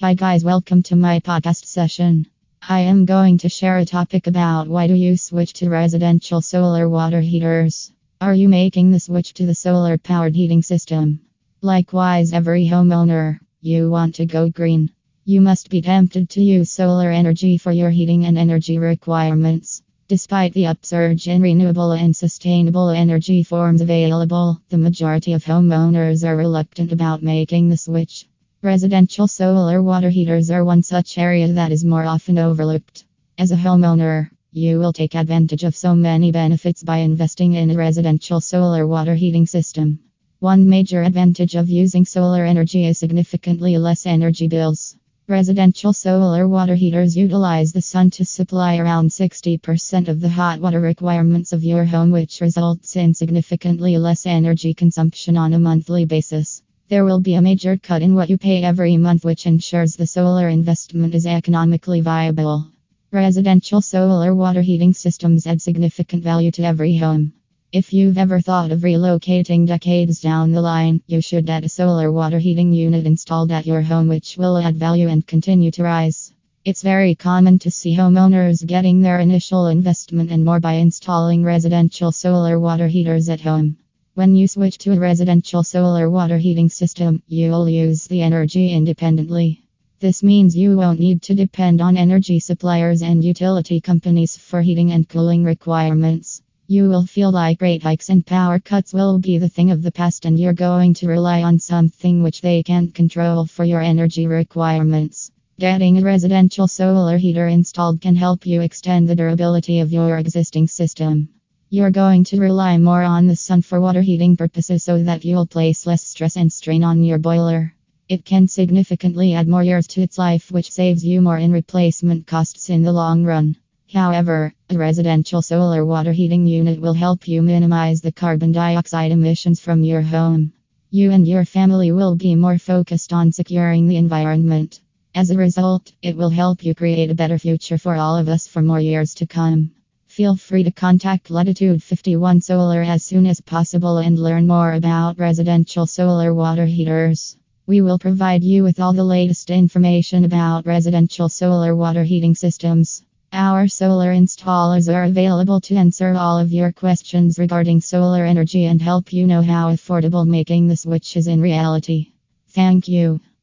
Hi guys, welcome to my podcast session. I am going to share a topic about why do you switch to residential solar water heaters? Are you making the switch to the solar powered heating system? Likewise, every homeowner, you want to go green. You must be tempted to use solar energy for your heating and energy requirements. Despite the upsurge in renewable and sustainable energy forms available, the majority of homeowners are reluctant about making the switch. Residential solar water heaters are one such area that is more often overlooked. As a homeowner, you will take advantage of so many benefits by investing in a residential solar water heating system. One major advantage of using solar energy is significantly less energy bills. Residential solar water heaters utilize the sun to supply around 60% of the hot water requirements of your home, which results in significantly less energy consumption on a monthly basis. There will be a major cut in what you pay every month, which ensures the solar investment is economically viable. Residential solar water heating systems add significant value to every home. If you've ever thought of relocating decades down the line, you should get a solar water heating unit installed at your home, which will add value and continue to rise. It's very common to see homeowners getting their initial investment and more by installing residential solar water heaters at home. When you switch to a residential solar water heating system, you'll use the energy independently. This means you won't need to depend on energy suppliers and utility companies for heating and cooling requirements. You will feel like rate hikes and power cuts will be the thing of the past, and you're going to rely on something which they can't control for your energy requirements. Getting a residential solar heater installed can help you extend the durability of your existing system. You're going to rely more on the sun for water heating purposes so that you'll place less stress and strain on your boiler. It can significantly add more years to its life, which saves you more in replacement costs in the long run. However, a residential solar water heating unit will help you minimize the carbon dioxide emissions from your home. You and your family will be more focused on securing the environment. As a result, it will help you create a better future for all of us for more years to come. Feel free to contact Latitude 51 Solar as soon as possible and learn more about residential solar water heaters. We will provide you with all the latest information about residential solar water heating systems. Our solar installers are available to answer all of your questions regarding solar energy and help you know how affordable making the switch is in reality. Thank you.